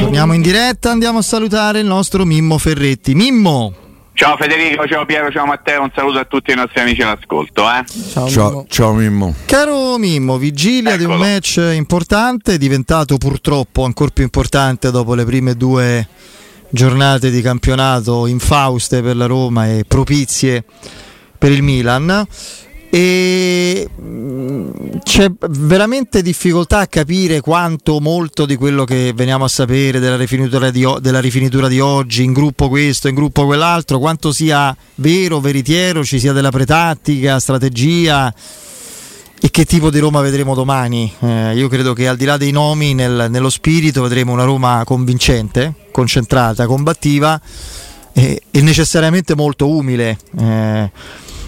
Torniamo in diretta, andiamo a salutare il nostro Mimmo Ferretti. Mimmo! Ciao Federico, ciao Piero, ciao Matteo, un saluto a tutti i nostri amici all'ascolto. Eh? Ciao, ciao, ciao, Mimmo. Caro Mimmo, vigilia Eccolo. di un match importante, diventato purtroppo ancora più importante dopo le prime due giornate di campionato infauste per la Roma e propizie per il Milan e mm, c'è veramente difficoltà a capire quanto molto di quello che veniamo a sapere della rifinitura, di, della rifinitura di oggi in gruppo questo, in gruppo quell'altro, quanto sia vero, veritiero, ci sia della pretattica, strategia e che tipo di Roma vedremo domani. Eh, io credo che al di là dei nomi, nel, nello spirito vedremo una Roma convincente, concentrata, combattiva e, e necessariamente molto umile. Eh,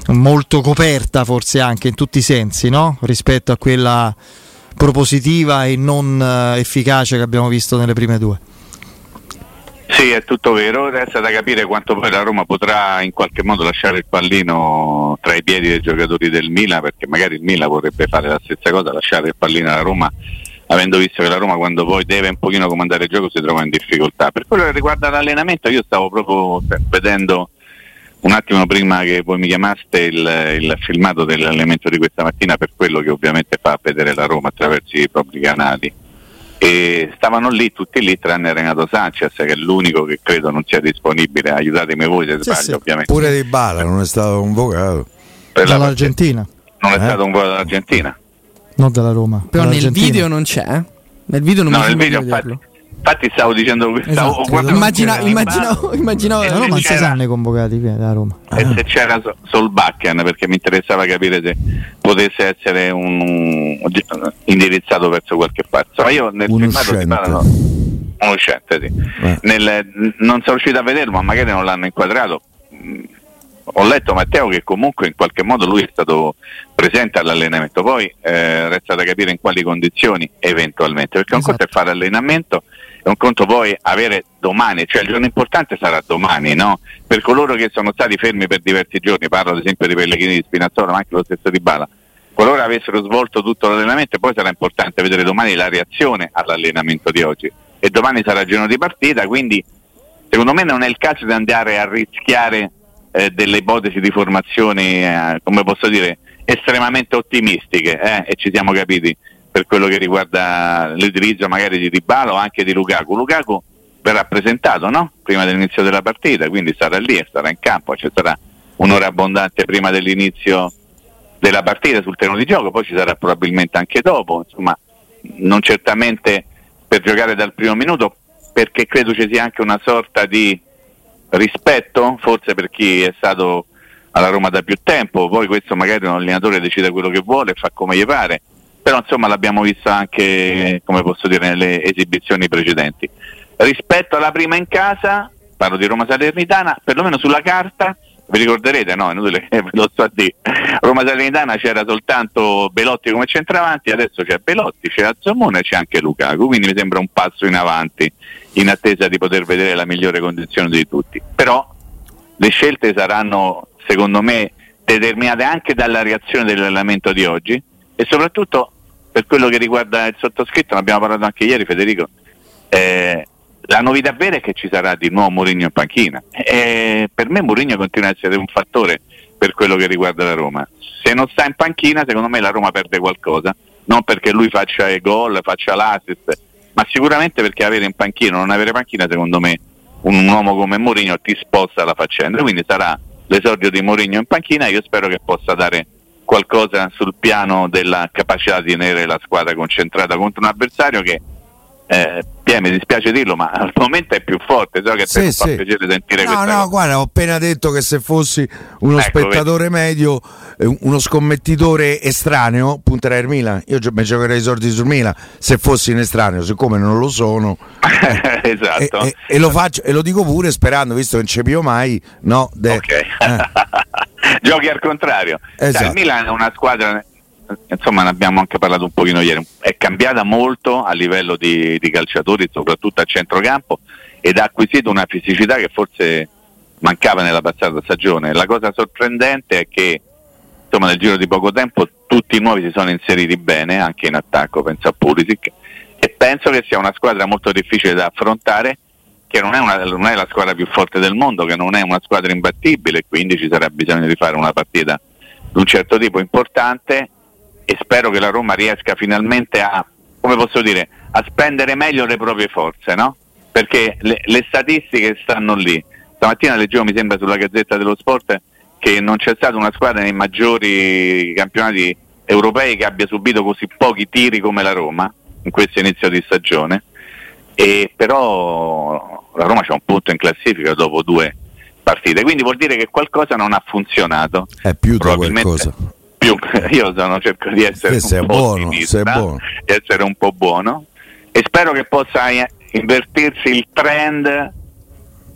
molto coperta forse anche in tutti i sensi no? rispetto a quella propositiva e non uh, efficace che abbiamo visto nelle prime due. Sì, è tutto vero, resta da capire quanto poi la Roma potrà in qualche modo lasciare il pallino tra i piedi dei giocatori del Milan, perché magari il Milan vorrebbe fare la stessa cosa, lasciare il pallino alla Roma, avendo visto che la Roma quando poi deve un pochino comandare il gioco si trova in difficoltà. Per quello che riguarda l'allenamento io stavo proprio vedendo un attimo prima che voi mi chiamaste il, il, filmato dell'allenamento di questa mattina per quello che ovviamente fa vedere la Roma attraverso i propri canali. E stavano lì tutti lì tranne Renato Sanchez che è l'unico che credo non sia disponibile. Aiutatemi voi se sì, sbaglio sì. ovviamente. Pure Di Bala non è stato convocato per dall'Argentina. Non è eh? stato convocato dall'Argentina. Non dalla Roma però nel video non c'è nel video non no, mi nel video infatti, Infatti stavo dicendo stavo esatto. immaginavo, immaginavo, immaginavo la Roma non si sanno i convocati da Roma. E ah. se c'era Solbakken perché mi interessava capire se potesse essere un, indirizzato verso qualche parte. Ma io nel Uno filmato di no, uno uscente, sì. eh. nel, non sono riuscito a vederlo, ma magari non l'hanno inquadrato. Ho letto Matteo che comunque in qualche modo lui è stato presente all'allenamento, poi eh, resta da capire in quali condizioni eventualmente, perché esatto. un conto è fare allenamento un conto poi avere domani, cioè il giorno importante sarà domani, no? Per coloro che sono stati fermi per diversi giorni, parlo ad esempio di Pellegrini di Spinazzola, ma anche lo stesso di Bala, qualora avessero svolto tutto l'allenamento, poi sarà importante vedere domani la reazione all'allenamento di oggi. E domani sarà giorno di partita, quindi secondo me non è il caso di andare a rischiare eh, delle ipotesi di formazione, eh, come posso dire, estremamente ottimistiche, eh? e ci siamo capiti per quello che riguarda l'utilizzo magari di Dybala o anche di Lukaku. Lukaku verrà presentato no? prima dell'inizio della partita, quindi sarà lì starà in campo, ci sarà un'ora abbondante prima dell'inizio della partita sul terreno di gioco, poi ci sarà probabilmente anche dopo, insomma non certamente per giocare dal primo minuto perché credo ci sia anche una sorta di rispetto, forse per chi è stato alla Roma da più tempo, poi questo magari un allenatore decide quello che vuole fa come gli pare, però insomma l'abbiamo visto anche, come posso dire, nelle esibizioni precedenti. Rispetto alla prima in casa, parlo di Roma Salernitana, perlomeno sulla carta, vi ricorderete, no? Inutile ve lo so a dire. Roma Salernitana c'era soltanto Belotti come centravanti, adesso c'è Belotti, c'è Azzomone e c'è anche Lukaku, quindi mi sembra un passo in avanti in attesa di poter vedere la migliore condizione di tutti. Però le scelte saranno, secondo me, determinate anche dalla reazione dell'allenamento di oggi e soprattutto per quello che riguarda il sottoscritto, ne abbiamo parlato anche ieri Federico, eh, la novità vera è che ci sarà di nuovo Mourinho in panchina. E per me Mourinho continua a essere un fattore per quello che riguarda la Roma. Se non sta in panchina, secondo me la Roma perde qualcosa, non perché lui faccia i gol, faccia l'assist, ma sicuramente perché avere in panchina o non avere panchina, secondo me, un uomo come Mourinho ti sposta la faccenda. Quindi sarà l'esordio di Mourinho in panchina io spero che possa dare qualcosa sul piano della capacità di tenere la squadra concentrata contro un avversario che eh, Pia, mi dispiace dirlo, ma al momento è più forte, so che sì, te sì. fa piacere sentire no, no, cosa. guarda, ho appena detto che se fossi uno ecco, spettatore vedi. medio, eh, uno scommettitore estraneo, punterei il Milan. Io mi giocherei i soldi sul Milan se fossi in estraneo, siccome non lo sono. esatto. E, e, e, lo faccio, e lo dico pure sperando, visto che non c'è più mai, no? De- ok. Eh. Giochi al contrario. Esatto. Il Milan è una squadra insomma ne abbiamo anche parlato un pochino ieri, è cambiata molto a livello di, di calciatori, soprattutto a centrocampo, ed ha acquisito una fisicità che forse mancava nella passata stagione. La cosa sorprendente è che insomma, nel giro di poco tempo tutti i nuovi si sono inseriti bene, anche in attacco, penso a Pulisic, e penso che sia una squadra molto difficile da affrontare, che non è, una, non è la squadra più forte del mondo, che non è una squadra imbattibile, quindi ci sarà bisogno di fare una partita di un certo tipo importante e spero che la Roma riesca finalmente a, dire, a spendere meglio le proprie forze, no? Perché le, le statistiche stanno lì. Stamattina leggevo, mi sembra, sulla Gazzetta dello Sport che non c'è stata una squadra nei maggiori campionati europei che abbia subito così pochi tiri come la Roma in questo inizio di stagione. E però la Roma c'è un punto in classifica dopo due partite, quindi vuol dire che qualcosa non ha funzionato. È più di qualcosa più, io sono, cerco di essere un po' buono, buono. di essere un po' buono e spero che possa invertirsi il trend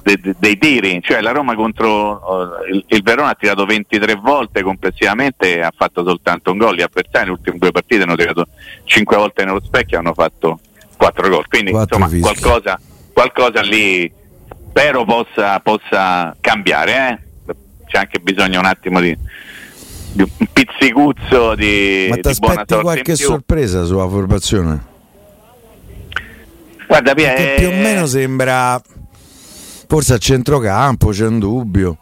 dei, dei, tiri, cioè la Roma contro uh, il, il, Verona ha tirato 23 volte complessivamente ha fatto soltanto un gol, gli avversari nelle ultime due partite hanno tirato 5 volte nello specchio hanno fatto 4 gol, quindi 4 insomma qualcosa, qualcosa, lì spero possa, possa cambiare, eh? c'è anche bisogno un attimo di di un pizzicuzzo di, Ma ti aspetti qualche sorpresa sulla formazione? Guarda, Pia, è... più o meno sembra forse a centrocampo c'è un dubbio.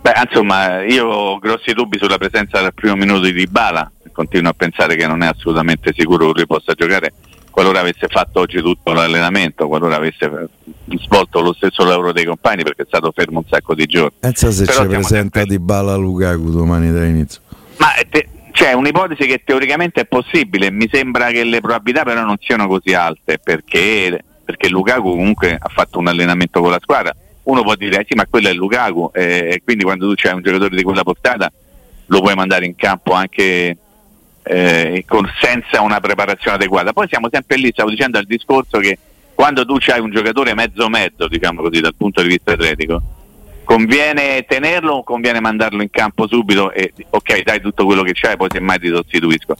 Beh, insomma, io ho grossi dubbi sulla presenza del primo minuto di Bala, continuo a pensare che non è assolutamente sicuro che lui possa giocare qualora avesse fatto oggi tutto l'allenamento, qualora avesse svolto lo stesso lavoro dei compagni perché è stato fermo un sacco di giorni. Pensa se Però ci presenta sempre... di Bala Lukaku domani da inizio. Ma te, c'è un'ipotesi che teoricamente è possibile, mi sembra che le probabilità però non siano così alte perché, perché Lukaku comunque ha fatto un allenamento con la squadra. Uno può dire, eh sì, ma quello è Lukaku eh, e quindi quando tu c'hai un giocatore di quella portata lo puoi mandare in campo anche eh, con, senza una preparazione adeguata. Poi siamo sempre lì, stavo dicendo al discorso che quando tu hai un giocatore mezzo mezzo, diciamo così, dal punto di vista atletico, conviene tenerlo o conviene mandarlo in campo subito e ok dai tutto quello che c'hai poi semmai ti sostituisco.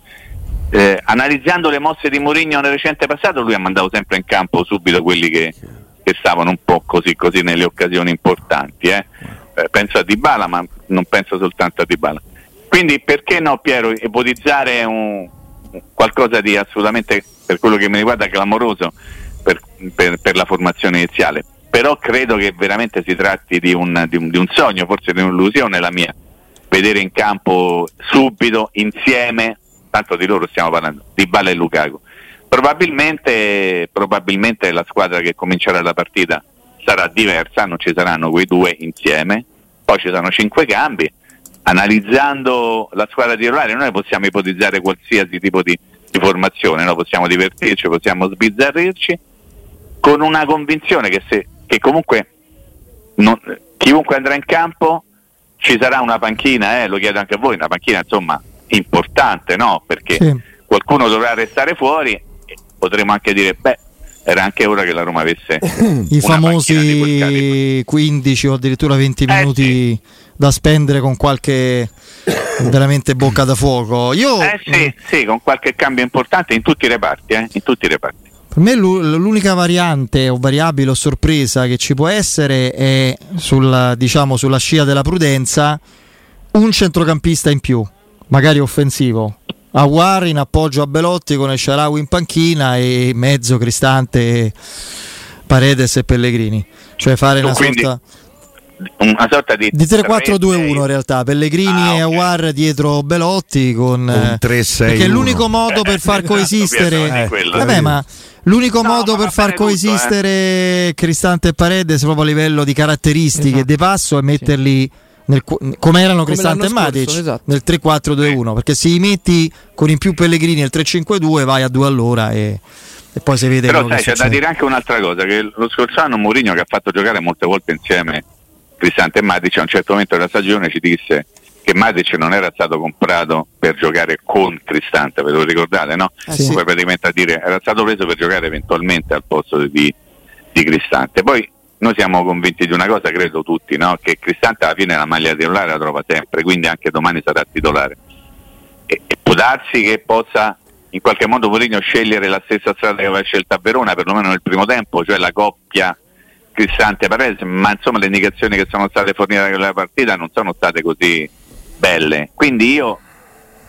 Eh, analizzando le mosse di Mourinho nel recente passato lui ha mandato sempre in campo subito quelli che, che stavano un po' così così nelle occasioni importanti. Eh. Eh, penso a Dybala ma non penso soltanto a Dybala. Quindi perché no Piero ipotizzare un, qualcosa di assolutamente per quello che mi riguarda clamoroso per, per, per, la formazione iniziale, però credo che veramente si tratti di un, di un, di un sogno, forse di un'illusione la mia, vedere in campo subito, insieme, tanto di loro stiamo parlando, di Bala e Lukaku. Probabilmente, probabilmente la squadra che comincerà la partita sarà diversa, non ci saranno quei due insieme, poi ci saranno cinque cambi analizzando la squadra titolare noi possiamo ipotizzare qualsiasi tipo di, di formazione, no? possiamo divertirci, possiamo sbizzarrirci con una convinzione che, se, che comunque non, chiunque andrà in campo ci sarà una panchina, eh, lo chiedo anche a voi, una panchina insomma importante, no? perché sì. qualcuno dovrà restare fuori e potremo anche dire beh era anche ora che la Roma avesse i famosi 15 o addirittura 20 eh, minuti sì. Da spendere con qualche veramente bocca da fuoco. Io, eh sì, sì, con qualche cambio importante in tutti i reparti, eh, in tutti i reparti. Per me l'unica variante o variabile o sorpresa che ci può essere è sulla, diciamo, sulla scia della prudenza un centrocampista in più, magari offensivo, Aguar in appoggio a Belotti con Esharawi in panchina e mezzo Cristante, Paredes e Pellegrini. Cioè fare una Quindi, sorta una sorta di, di 3-4-2-1 in realtà. Pellegrini ah, e Aguar dietro Belotti con, con 3 6 perché l'unico modo per far esatto, coesistere. eh, vabbè, ma l'unico no, modo per far coesistere eh. Cristante e Paredes proprio a livello di caratteristiche esatto. di passo è metterli sì nel, come erano Cristante e Matic esatto. nel 3-4-2-1 perché se li metti con in più Pellegrini nel 3-5-2 vai a 2 all'ora e, e poi si vede Però sai, c'è da dire anche un'altra cosa, che lo scorso anno Mourinho che ha fatto giocare molte volte insieme Cristante e Matic a un certo momento della stagione ci disse che Matic non era stato comprato per giocare con Cristante, ve lo ricordate, no? Eh sì. Poi praticamente a dire era stato preso per giocare eventualmente al posto di, di Cristante. Poi noi siamo convinti di una cosa, credo tutti, no? che Cristante alla fine la maglia titolare la trova sempre, quindi anche domani sarà titolare. E, e può darsi che possa in qualche modo Mourinho scegliere la stessa strada che aveva scelto a Verona, perlomeno nel primo tempo, cioè la coppia Cristante Paredes, ma insomma le indicazioni che sono state fornite da quella partita non sono state così belle. Quindi io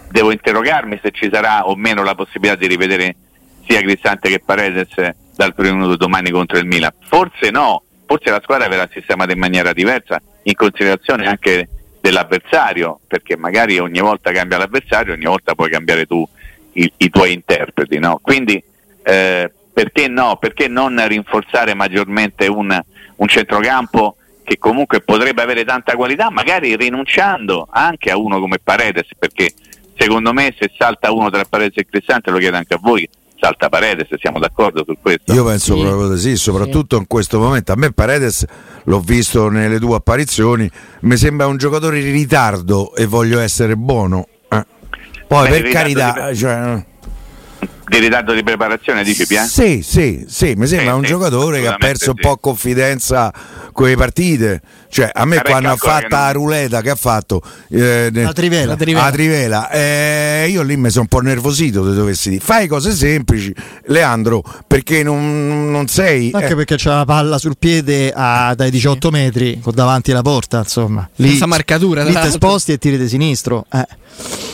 devo interrogarmi se ci sarà o meno la possibilità di rivedere sia Cristante che Paredes dal primo minuto domani contro il Milan. Forse no, forse la squadra verrà sistemata in maniera diversa, in considerazione anche dell'avversario, perché magari ogni volta cambia l'avversario, ogni volta puoi cambiare tu i, i tuoi interpreti. No? Quindi eh, perché no? Perché non rinforzare maggiormente un, un centrocampo che comunque potrebbe avere tanta qualità, magari rinunciando anche a uno come Paredes, perché secondo me se salta uno tra Paredes e Cristante, lo chiedo anche a voi, salta Paredes, siamo d'accordo su questo? Io penso sì. proprio di sì, soprattutto sì. in questo momento. A me Paredes l'ho visto nelle due apparizioni, mi sembra un giocatore in ritardo e voglio essere buono. Poi Beh, per carità, di, cioè... di ritardo di preparazione, dici Pia? Sì, sì, sì, mi sembra eh, un sì, giocatore che ha perso un po' confidenza con le partite. Cioè, a me quando ha fatto la ruleta che ha fatto eh, la trivela, la trivela. La trivela eh, io lì mi sono un po' nervosito se dovessi dire. Fai cose semplici, Leandro, perché non, non sei. Anche eh. perché c'è la palla sul piede a, dai 18 metri davanti alla porta, insomma. Lì, Senza marcatura, lì ti sposti e tiri di sinistro. Eh.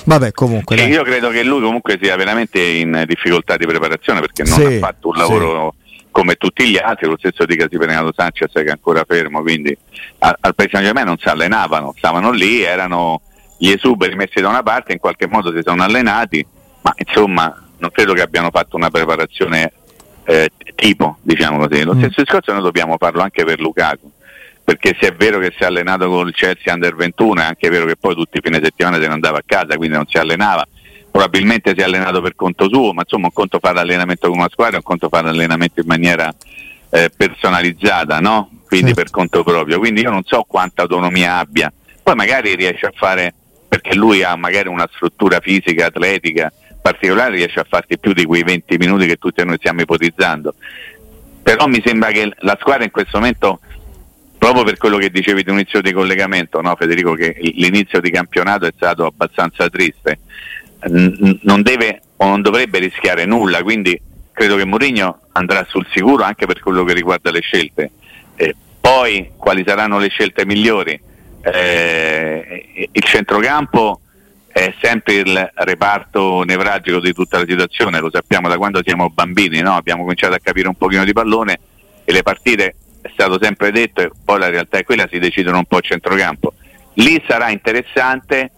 Vabbè, comunque. Io credo che lui comunque sia veramente in difficoltà di preparazione perché non sì, ha fatto un lavoro. Sì come tutti gli altri, lo stesso dicasi per Renato Sanchez che è ancora fermo, quindi al, al Paris Saint Germain non si allenavano, stavano lì, erano gli esuberi messi da una parte, in qualche modo si sono allenati, ma insomma non credo che abbiano fatto una preparazione eh, tipo, diciamo così. Lo mm. stesso discorso noi dobbiamo farlo anche per Lukaku, perché se è vero che si è allenato con il Chelsea Under 21, è anche vero che poi tutti i fine settimana se ne andava a casa, quindi non si allenava probabilmente si è allenato per conto suo, ma insomma un conto fare l'allenamento con una squadra, un conto fare l'allenamento in maniera eh, personalizzata, no? Quindi certo. per conto proprio. Quindi io non so quanta autonomia abbia. Poi magari riesce a fare, perché lui ha magari una struttura fisica, atletica particolare, riesce a farti più di quei 20 minuti che tutti noi stiamo ipotizzando. Però mi sembra che la squadra in questo momento proprio per quello che dicevi di inizio di collegamento, no, Federico, che l'inizio di campionato è stato abbastanza triste non deve o non dovrebbe rischiare nulla, quindi credo che Mourinho andrà sul sicuro anche per quello che riguarda le scelte. Eh, poi quali saranno le scelte migliori? Eh, il centrocampo è sempre il reparto nevralgico di tutta la situazione, lo sappiamo da quando siamo bambini, no? abbiamo cominciato a capire un pochino di pallone e le partite, è stato sempre detto, e poi la realtà è quella, si decidono un po' a centrocampo. Lì sarà interessante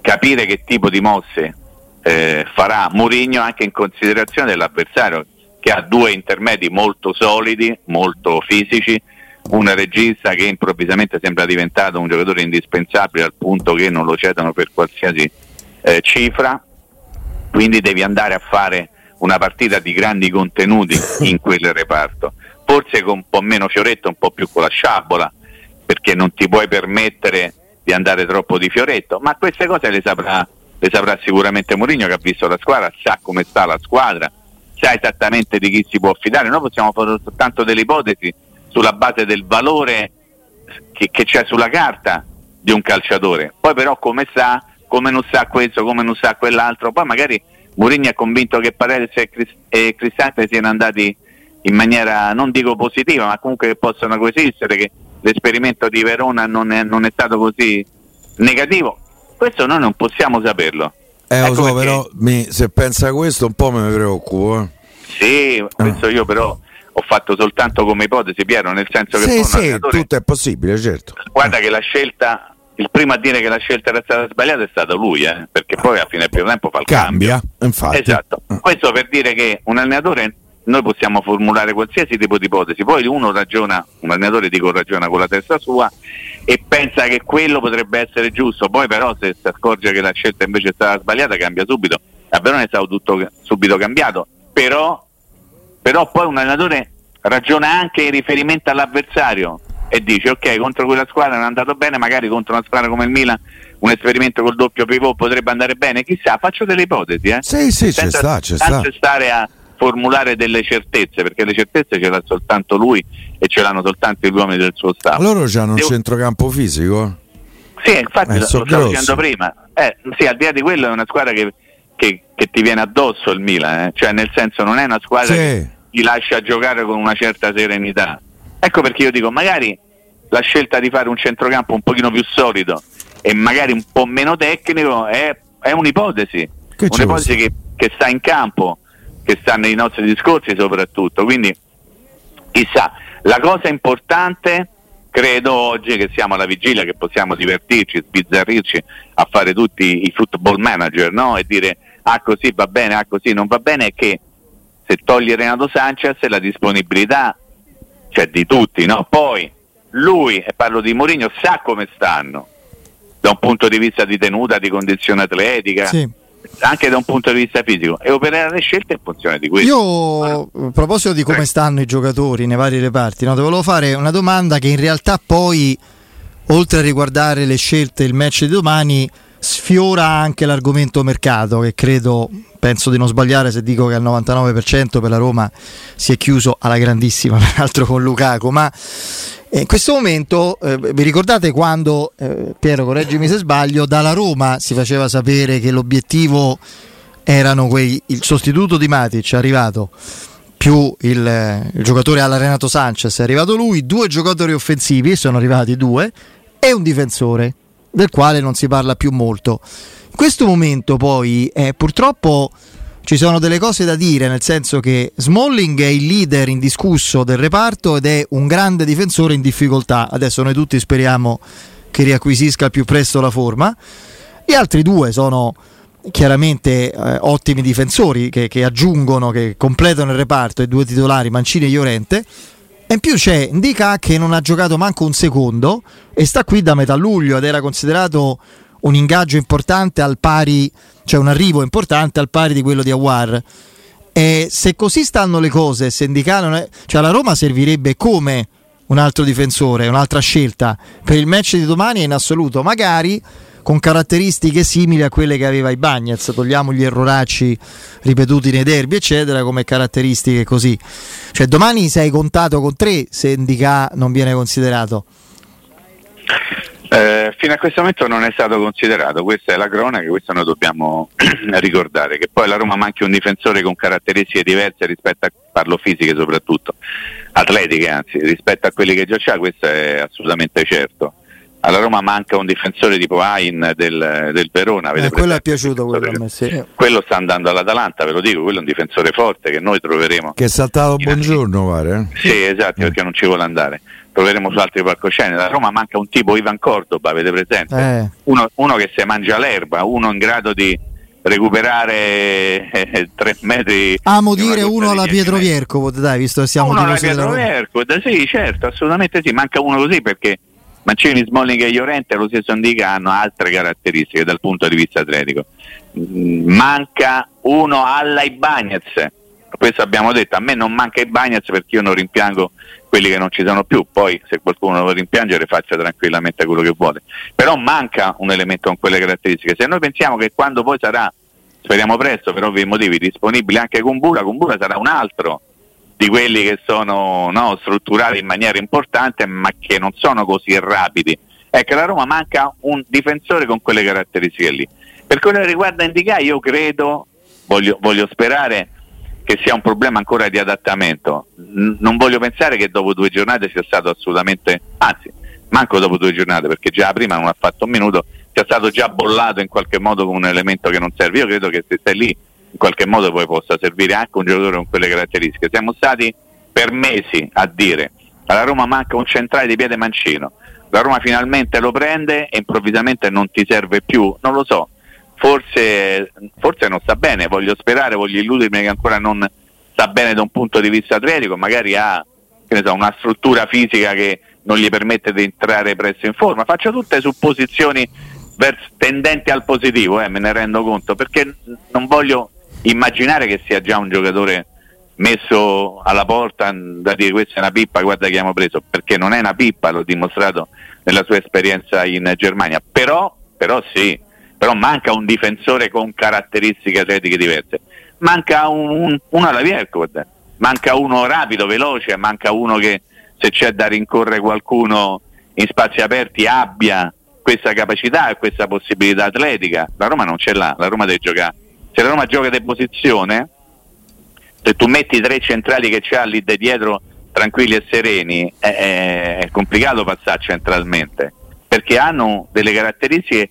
capire che tipo di mosse eh, farà Mourinho anche in considerazione dell'avversario che ha due intermedi molto solidi, molto fisici, un regista che improvvisamente sembra diventato un giocatore indispensabile al punto che non lo cedono per qualsiasi eh, cifra, quindi devi andare a fare una partita di grandi contenuti in quel reparto, forse con un po' meno fioretto, un po' più con la sciabola, perché non ti puoi permettere di andare troppo di fioretto, ma queste cose le saprà, le saprà sicuramente Mourinho che ha visto la squadra, sa come sta la squadra, sa esattamente di chi si può fidare. Noi possiamo fare soltanto delle ipotesi sulla base del valore che, che c'è sulla carta di un calciatore. Poi però come sa, come non sa questo, come non sa quell'altro, poi magari Mourinho è convinto che Paredes e, Crist- e Cristante siano andati in maniera non dico positiva, ma comunque che possano coesistere, che l'esperimento di Verona non è, non è stato così negativo. Questo noi non possiamo saperlo. Eh, ecco lo so, però mi, se pensa a questo un po' mi preoccupo. Eh. Sì, questo ah. io però ho fatto soltanto come ipotesi, Piero, nel senso che sì, sì, tutto è possibile, certo. Guarda che la scelta, il primo a dire che la scelta era stata sbagliata è stato lui, eh, perché poi a fine del primo tempo fa il Cambia, cambio. infatti. Esatto. Questo per dire che un allenatore noi possiamo formulare qualsiasi tipo di ipotesi, poi uno ragiona, un allenatore dico ragiona con la testa sua e pensa che quello potrebbe essere giusto, poi però se si accorge che la scelta invece è stata sbagliata cambia subito, a Verona è stato tutto subito cambiato, però però poi un allenatore ragiona anche in riferimento all'avversario e dice ok contro quella squadra non è andato bene, magari contro una squadra come il Milan un esperimento col doppio pivot potrebbe andare bene, chissà, faccio delle ipotesi. Eh? Sì, sì, c'è sta, c'è sta. stare a formulare delle certezze, perché le certezze ce l'ha soltanto lui e ce l'hanno soltanto gli uomini del suo staff. Loro hanno un Devo... centrocampo fisico? Sì, infatti eh, lo stavo dicendo prima. Eh, sì, al di là di quello è una squadra che, che, che ti viene addosso il Milan, eh? cioè nel senso non è una squadra sì. che ti lascia giocare con una certa serenità. Ecco perché io dico, magari la scelta di fare un centrocampo un pochino più solido e magari un po' meno tecnico è, è un'ipotesi, che un'ipotesi che, che, sta in campo, che sta nei nostri discorsi soprattutto. Quindi chissà, la cosa importante credo oggi che siamo alla vigilia, che possiamo divertirci, sbizzarrirci a fare tutti i football manager no? e dire ah così va bene, ah così non va bene, è che se toglie Renato Sanchez la disponibilità cioè di tutti, no? poi lui, e parlo di Mourinho, sa come stanno da un punto di vista di tenuta, di condizione atletica. Sì anche da un punto di vista fisico e operare le scelte in funzione di questo. Io, a proposito di come stanno i giocatori nei vari reparti, no, ti volevo fare una domanda che in realtà poi, oltre a riguardare le scelte, il match di domani, sfiora anche l'argomento mercato che credo, penso di non sbagliare se dico che al 99% per la Roma si è chiuso alla grandissima, peraltro con Lukaku, ma in questo momento eh, vi ricordate quando, eh, Piero correggimi se sbaglio, dalla Roma si faceva sapere che l'obiettivo erano quei, il sostituto di Matic arrivato più il, eh, il giocatore alla Renato Sanchez è arrivato lui, due giocatori offensivi, sono arrivati due, e un difensore del quale non si parla più molto. In questo momento poi eh, purtroppo ci sono delle cose da dire, nel senso che Smalling è il leader indiscusso del reparto ed è un grande difensore in difficoltà. Adesso noi tutti speriamo che riacquisisca più presto la forma. Gli altri due sono chiaramente eh, ottimi difensori che, che, aggiungono, che completano il reparto, i due titolari Mancini e Llorente. E in più c'è Indica che non ha giocato manco un secondo e sta qui da metà luglio ed era considerato un ingaggio importante al pari, cioè un arrivo importante al pari di quello di Awar. E se così stanno le cose, se Indicano, cioè la Roma servirebbe come un altro difensore, un'altra scelta per il match di domani in assoluto, magari con caratteristiche simili a quelle che aveva i Bagnets, togliamo gli erroracci ripetuti nei derby, eccetera, come caratteristiche così. Cioè domani sei contato con tre se Indica non viene considerato. Eh, fino a questo momento non è stato considerato, questa è la cronaca, questo noi dobbiamo ricordare, che poi la Roma manchi un difensore con caratteristiche diverse rispetto a, parlo fisiche soprattutto, atletiche anzi, rispetto a quelli che già c'ha, questo è assolutamente certo. Alla Roma manca un difensore tipo Ain del, del Verona. Eh, quello è piaciuto quello a me, sì. Quello sta andando all'Atalanta, ve lo dico, quello è un difensore forte che noi troveremo. Che è saltato buongiorno, pare. Eh? Sì, esatto, eh. perché non ci vuole andare troveremo su altri palcoscenici. Da Roma manca un tipo Ivan Cordoba, avete presente? Eh. Uno, uno, che si mangia l'erba, uno in grado di recuperare eh, tre metri. Amo dire uno alla Pietro Vierco, dai, visto che siamo uno alla Pietro Vierco, sì, certo, assolutamente sì, manca uno così perché Mancini, Smalling e Llorente lo stesso indica hanno altre caratteristiche dal punto di vista atletico. Mm, manca uno alla Ibagnez questo abbiamo detto, a me non manca i Bagnets perché io non rimpiango quelli che non ci sono più, poi se qualcuno lo rimpiangere faccia tranquillamente quello che vuole, però manca un elemento con quelle caratteristiche, se noi pensiamo che quando poi sarà, speriamo presto per ovvi motivi, disponibile anche Kumbura, Kumbura sarà un altro di quelli che sono no, strutturati in maniera importante ma che non sono così rapidi. Ecco, la Roma manca un difensore con quelle caratteristiche lì. Per quello che riguarda Indica, io credo, voglio, voglio sperare che sia un problema ancora di adattamento. N- non voglio pensare che dopo due giornate sia stato assolutamente, anzi, manco dopo due giornate, perché già prima non ha fatto un minuto, sia stato già bollato in qualche modo come un elemento che non serve. Io credo che se stai lì in qualche modo poi possa servire anche un giocatore con quelle caratteristiche. Siamo stati per mesi a dire alla Roma manca un centrale di piede mancino. La Roma finalmente lo prende e improvvisamente non ti serve più, non lo so forse, forse non sta bene, voglio sperare, voglio illudermi che ancora non sta bene da un punto di vista atletico, magari ha so, una struttura fisica che non gli permette di entrare presto in forma. Faccio tutte supposizioni tendenti al positivo, eh, me ne rendo conto, perché non voglio immaginare che sia già un giocatore messo alla porta da dire questa è una pippa, guarda chi abbiamo preso, perché non è una pippa, l'ho dimostrato nella sua esperienza in Germania, però, però sì, però manca un difensore con caratteristiche atletiche diverse, manca un, un, uno alla Viercod, manca uno rapido, veloce, manca uno che se c'è da rincorrere qualcuno in spazi aperti abbia questa capacità e questa possibilità atletica. La Roma non ce l'ha, la Roma deve giocare. Se la Roma gioca di posizione, se tu metti i tre centrali che c'ha lì dietro tranquilli e sereni, è, è complicato passare centralmente, perché hanno delle caratteristiche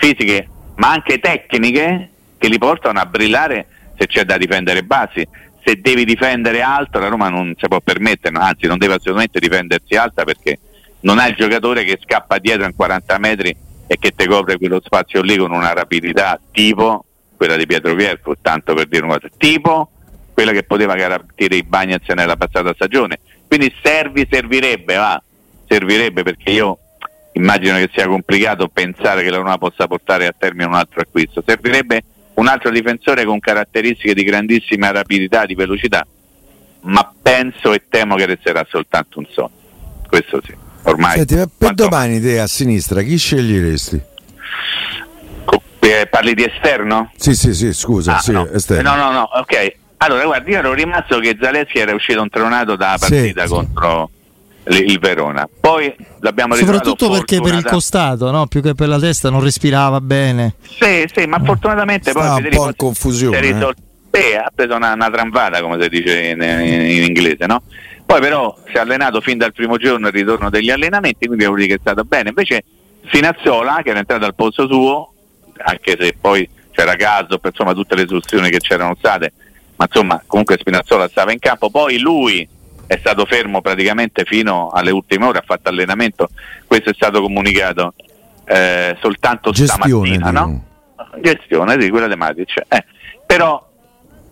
fisiche, ma anche tecniche, che li portano a brillare se c'è da difendere bassi. Se devi difendere alto, la Roma non si può permettere, anzi non deve assolutamente difendersi alta perché non ha il giocatore che scappa dietro in 40 metri e che ti copre quello spazio lì con una rapidità tipo quella di Pietro Vierco, tanto per dire una cosa, tipo quella che poteva garantire i Bagnets nella passata stagione. Quindi servi, servirebbe, va, servirebbe perché io immagino che sia complicato pensare che la Roma possa portare a termine un altro acquisto. Servirebbe un altro difensore con caratteristiche di grandissima rapidità, di velocità, ma penso e temo che resterà soltanto un sogno. Questo sì. Ormai. Senti, per quanto... domani te a sinistra chi sceglieresti? Eh, parli di esterno? Sì, sì, sì, scusa, ah, sì, no. no. no, no, ok. Allora, guardi, io ero rimasto che Zaleschi era uscito un tronato dalla partita sì, contro sì. Il Verona. Poi l'abbiamo Soprattutto perché per il costato, no? più che per la testa, non respirava bene. Sì, sì, ma fortunatamente Stava poi... un po' in confusione. Eh. Sì, ha preso una, una tramvata, come si dice in, in, in, inglese, no? Poi però si è allenato fin dal primo giorno il ritorno degli allenamenti, quindi devo dire che è stato bene. Invece Finazzola, che era entrato al posto suo, anche se poi c'era caso, per insomma tutte le soluzioni che c'erano state, ma insomma comunque Spinazzola stava in campo, poi lui è stato fermo praticamente fino alle ultime ore, ha fatto allenamento, questo è stato comunicato eh, soltanto Gestione, stamattina, no? Gestione, sì, quella di Matic. Eh, però,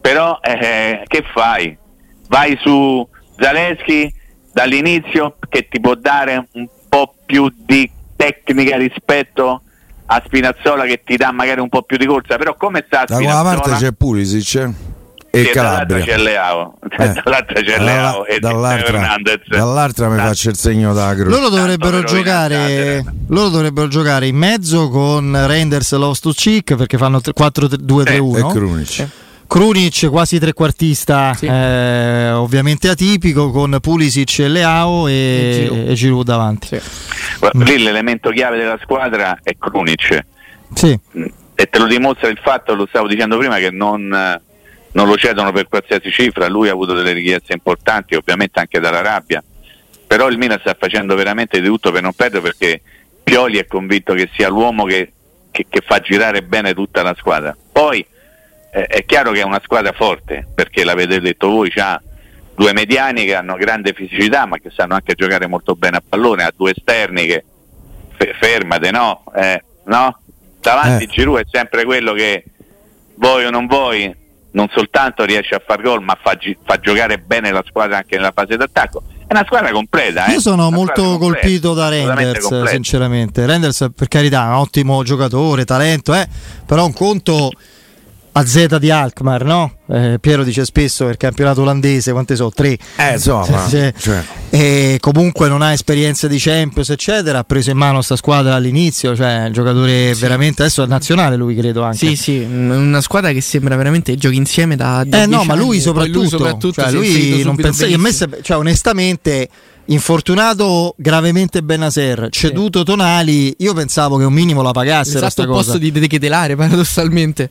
però eh, che fai? Vai su Zaleschi dall'inizio che ti può dare un po' più di tecnica rispetto a Spinazzola che ti dà magari un po' più di corsa, però come sta Spinazzola? Da quella parte c'è Pulisic eh? E sì, Calabria. c'è Leao, eh. dall'altra c'è Leao e dall'altra, dall'altra mi faccio il segno da croce. Loro dovrebbero giocare loro dovrebbero giocare in mezzo con Renders e Loftus-Cheek perché fanno 4-2-3-1 e Krunic. Krunic quasi trequartista, sì. eh, ovviamente atipico, con Pulisic e Leao e, e Giroud davanti. Sì. Mm. Lì l'elemento chiave della squadra è Krunic. Sì. E te lo dimostra il fatto, lo stavo dicendo prima, che non, non lo cedono per qualsiasi cifra. Lui ha avuto delle richieste importanti, ovviamente anche dalla rabbia. Però il Milan sta facendo veramente di tutto per non perdere perché Pioli è convinto che sia l'uomo che, che, che fa girare bene tutta la squadra. Poi eh, è chiaro che è una squadra forte, perché l'avete detto voi, ha due mediani che hanno grande fisicità ma che sanno anche giocare molto bene a pallone, ha due esterni che f- fermate, no? Eh, no? Davanti eh. Giroud è sempre quello che vuoi o non vuoi, non soltanto riesce a far gol ma fa, gi- fa giocare bene la squadra anche nella fase d'attacco. È una squadra completa. Eh? Io sono molto colpito da Renders, sinceramente. Renders, per carità, è un ottimo giocatore, talento, eh? però un conto a Z di Alkmaar, no? Eh, Piero dice spesso che il campionato olandese, quante so? Tre. Eh, insomma. Cioè, cioè. E comunque non ha esperienza di Champions, eccetera. Ha preso in mano questa squadra all'inizio, cioè un giocatore sì. veramente adesso è nazionale lui, credo anche. Sì, sì, una squadra che sembra veramente giochi insieme da, da Eh no, ma lui soprattutto, lui, soprattutto cioè, lui non pensa, io messa, cioè onestamente infortunato gravemente Benaser, ceduto sì. Tonali, io pensavo che un minimo la pagassero esatto al posto di De Ketelare paradossalmente.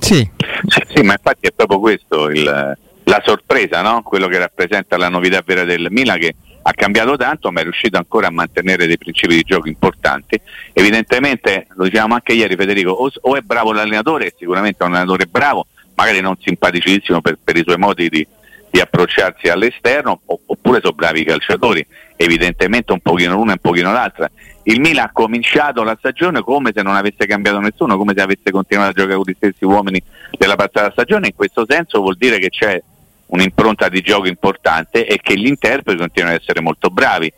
Sì. sì. sì, ma infatti è proprio questo il, la sorpresa, no? quello che rappresenta la novità vera del Milan che ha cambiato tanto ma è riuscito ancora a mantenere dei principi di gioco importanti. Evidentemente, lo dicevamo anche ieri Federico, o, o è bravo l'allenatore, sicuramente è un allenatore bravo, magari non simpaticissimo per, per i suoi modi di, di approcciarsi all'esterno, oppure sono bravi i calciatori, evidentemente un pochino l'una e un pochino l'altra. Il Milan ha cominciato la stagione come se non avesse cambiato nessuno, come se avesse continuato a giocare con gli stessi uomini della passata stagione, in questo senso vuol dire che c'è un'impronta di gioco importante e che gli interpreti continuano ad essere molto bravi.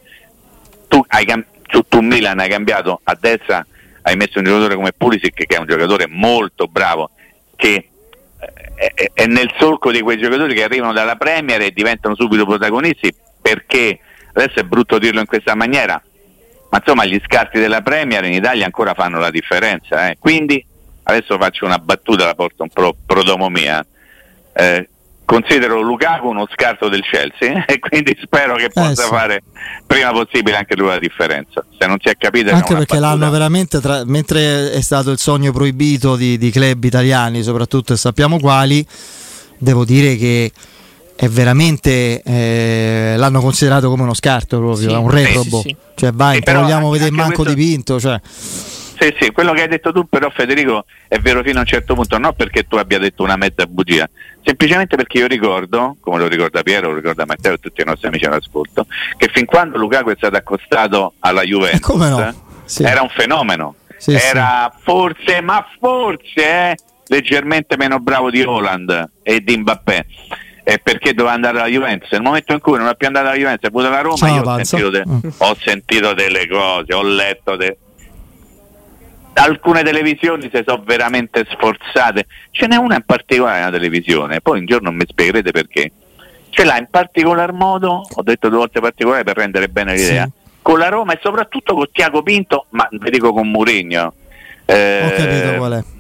Tu, hai tu, tu Milan hai cambiato a destra, hai messo un giocatore come Pulisic che è un giocatore molto bravo, che è, è nel solco di quei giocatori che arrivano dalla Premier e diventano subito protagonisti perché adesso è brutto dirlo in questa maniera, ma insomma gli scarti della Premier in Italia ancora fanno la differenza. Eh. Quindi adesso faccio una battuta, la porto un po' prodomo mia. Eh, considero Lukaku uno scarto del Chelsea e quindi spero che possa eh sì. fare prima possibile anche lui la differenza. Se non si è capito, anche perché battuta. l'hanno veramente, tra, mentre è stato il sogno proibito di, di club italiani, soprattutto e sappiamo quali, devo dire che è veramente eh, l'hanno considerato come uno scarto proprio, sì, un retrobo. Sì, sì, cioè vai, non vogliamo vedere manco questo... dipinto. Cioè. Sì, sì, quello che hai detto tu però Federico è vero fino a un certo punto, non perché tu abbia detto una mezza bugia, semplicemente perché io ricordo, come lo ricorda Piero, lo ricorda Matteo e tutti i nostri amici all'ascolto, che fin quando Lukaku è stato accostato alla Juventus no? sì. era un fenomeno, sì, era sì. forse, ma forse, eh, leggermente meno bravo di Holland e di Mbappé eh, perché doveva andare alla Juventus. Nel momento in cui non è più andato alla Juventus e pure alla Roma, Ciao, io ho sentito, de- mm. ho sentito, delle cose, ho letto de- alcune televisioni si sono veramente sforzate. Ce n'è una in particolare nella televisione, poi un giorno mi spiegherete perché. Ce l'ha in particolar modo, ho detto due volte particolare per rendere bene l'idea, sì. con la Roma e soprattutto con Tiago Pinto, ma vi dico con Mourinho. Eh, ho capito qual è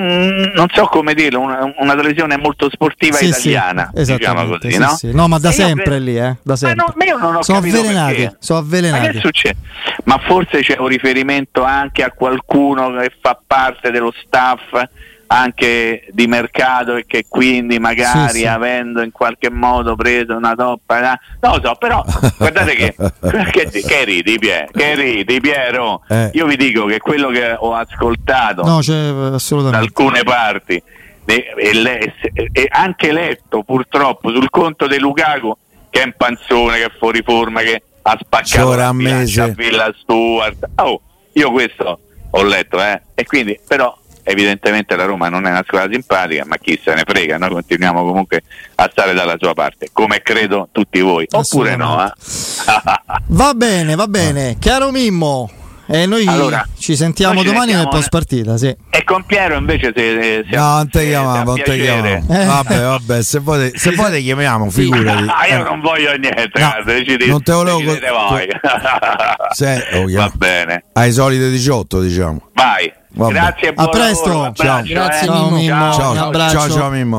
Mm, non so come dirlo, una, una televisione molto sportiva sì, italiana, sì, diciamo così, sì, no? Sì. no? ma da sempre io, lì, eh? Da sempre. Ma, no, io non ho sono avvelenati, sono avvelenati. Ma, ma forse c'è un riferimento anche a qualcuno che fa parte dello staff anche di mercato e che quindi magari sì, sì. avendo in qualche modo preso una toppa eh, non lo so però guardate che che, che ridi Piero che ridi Piero. Eh. io vi dico che quello che ho ascoltato no, da alcune parti e, e, e, anche letto purtroppo sul conto di Lukaku che è un panzone che è fuori forma che ha spaccato la a Villa Stewart oh, io questo ho letto eh. E quindi però evidentemente la Roma non è una squadra simpatica, ma chi se ne frega, noi continuiamo comunque a stare dalla sua parte, come credo tutti voi, oppure no. Eh? va bene, va bene, caro Mimmo. E noi allora, ci sentiamo domani nel post partita, sì. E con Piero invece se, se No, non te chiamiamo, non te chiamiamo. Eh. Vabbè, vabbè, se vuoi se vuoi te chiamiamo, figurati. Ah, io eh. non voglio niente, no, decidi, non te volevo co- voi. Se, oh, Va bene. Ai solite 18, diciamo. Vai. Vabbè. Grazie, a presto. Lavoro, ciao. Grazie, eh. Mimmo. Ciao, ciao, ciao, ciao, Mimmo.